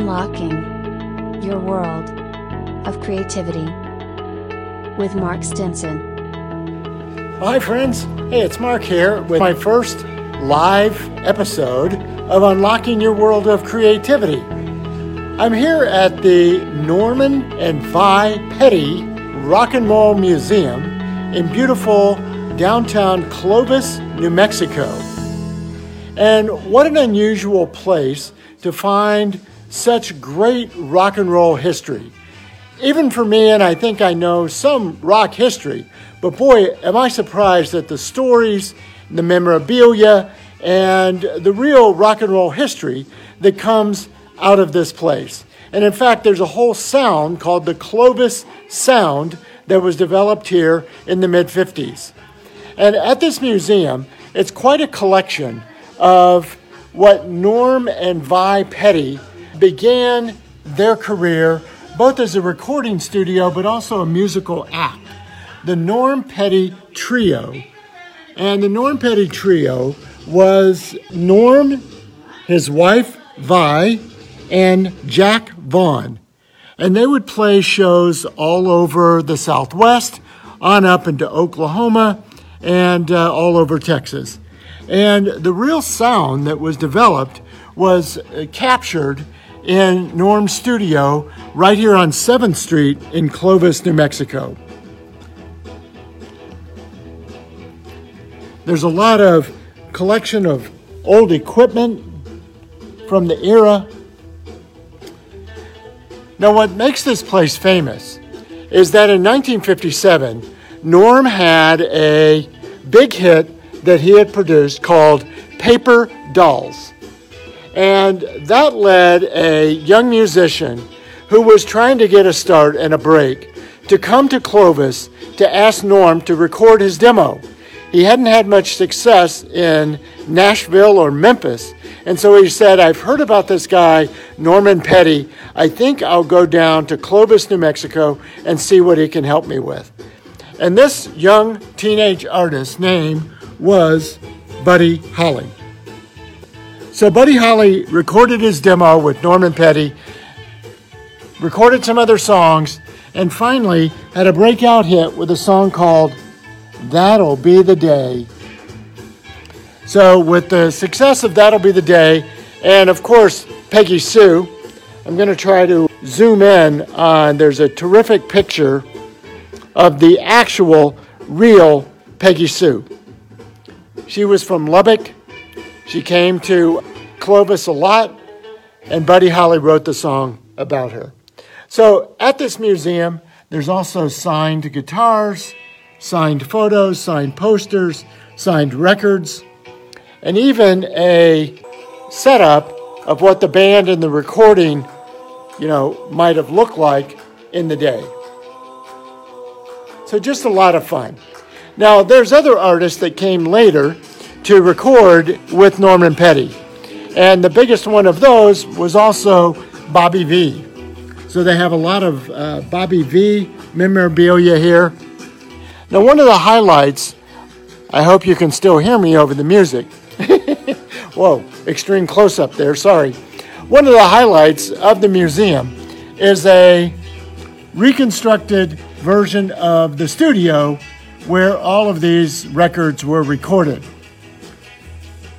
Unlocking Your World of Creativity with Mark Stinson. Hi, friends. Hey, it's Mark here with my first live episode of Unlocking Your World of Creativity. I'm here at the Norman and Vi Petty Rock and Roll Museum in beautiful downtown Clovis, New Mexico. And what an unusual place to find such great rock and roll history. Even for me, and I think I know some rock history, but boy, am I surprised at the stories, the memorabilia, and the real rock and roll history that comes out of this place. And in fact, there's a whole sound called the Clovis Sound that was developed here in the mid 50s. And at this museum, it's quite a collection of what Norm and Vi Petty began their career both as a recording studio but also a musical act the Norm Petty Trio. And the Norm Petty Trio was Norm, his wife, Vi, and Jack Vaughn. And they would play shows all over the Southwest, on up into Oklahoma, and uh, all over Texas. And the real sound that was developed was uh, captured in Norm's studio right here on 7th Street in Clovis, New Mexico. There's a lot of collection of old equipment from the era. Now, what makes this place famous is that in 1957, Norm had a big hit that he had produced called Paper Dolls. And that led a young musician who was trying to get a start and a break to come to Clovis to ask Norm to record his demo he hadn't had much success in Nashville or Memphis. And so he said, I've heard about this guy, Norman Petty. I think I'll go down to Clovis, New Mexico, and see what he can help me with. And this young teenage artist's name was Buddy Holly. So Buddy Holly recorded his demo with Norman Petty, recorded some other songs, and finally had a breakout hit with a song called That'll Be the Day. So, with the success of That'll Be the Day, and of course, Peggy Sue, I'm going to try to zoom in on there's a terrific picture of the actual real Peggy Sue. She was from Lubbock. She came to Clovis a lot, and Buddy Holly wrote the song about her. So at this museum, there's also signed guitars, signed photos, signed posters, signed records, and even a setup of what the band and the recording, you know, might have looked like in the day. So just a lot of fun. Now, there's other artists that came later to record with Norman Petty. And the biggest one of those was also Bobby Vee. So they have a lot of uh, Bobby Vee memorabilia here. Now, one of the highlights, I hope you can still hear me over the music. Whoa, extreme close up there, sorry. One of the highlights of the museum is a reconstructed version of the studio where all of these records were recorded.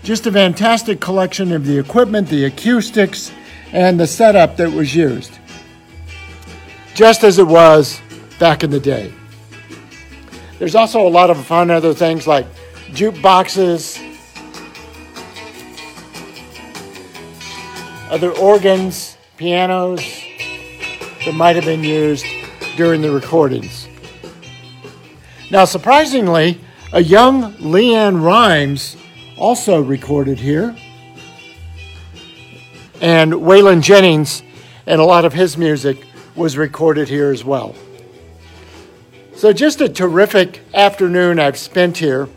Just a fantastic collection of the equipment, the acoustics, and the setup that was used, just as it was back in the day. There's also a lot of fun other things like jukeboxes, other organs, pianos that might have been used during the recordings. Now, surprisingly, a young LeAnn Rimes also recorded here. And Waylon Jennings and a lot of his music was recorded here as well. So, just a terrific afternoon I've spent here.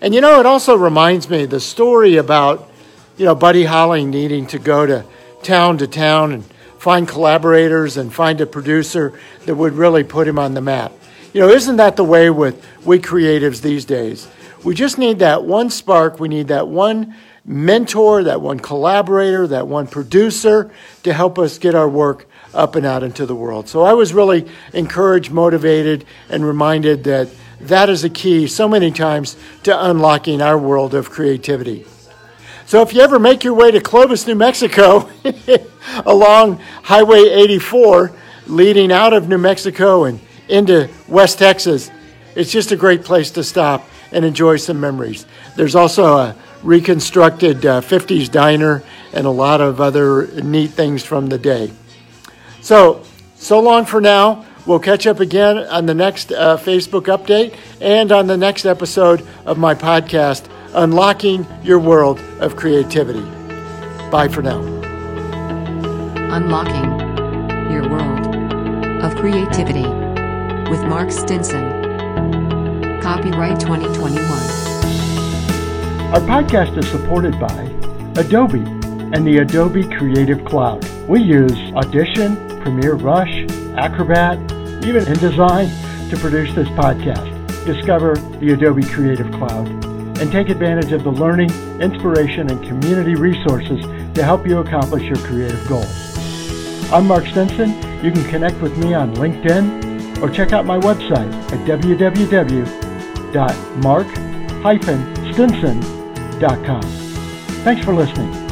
And you know, it also reminds me the story about, you know, Buddy Holly needing to go to town to town and find collaborators and find a producer that would really put him on the map. You know, isn't that the way with we creatives these days? We just need that one spark, we need that one mentor, that one collaborator, that one producer to help us get our work up and out into the world. So I was really encouraged, motivated, and reminded that that is a key so many times to unlocking our world of creativity. So if you ever make your way to Clovis, New Mexico, along Highway 84, leading out of New Mexico and into West Texas, it's just a great place to stop and enjoy some memories. There's also a reconstructed uh, 50s diner and a lot of other neat things from the day. So, so long for now. We'll catch up again on the next uh, Facebook update and on the next episode of my podcast, Unlocking Your World of Creativity. Bye for now. Unlocking Your World of Creativity with Mark Stinson. Copyright 2021. Our podcast is supported by Adobe and the Adobe Creative Cloud. We use Audition, Premiere Rush, Acrobat, even InDesign to produce this podcast. Discover the Adobe Creative Cloud and take advantage of the learning, inspiration, and community resources to help you accomplish your creative goals. I'm Mark Stinson. You can connect with me on LinkedIn or check out my website at www.mark-stinson.com. Thanks for listening.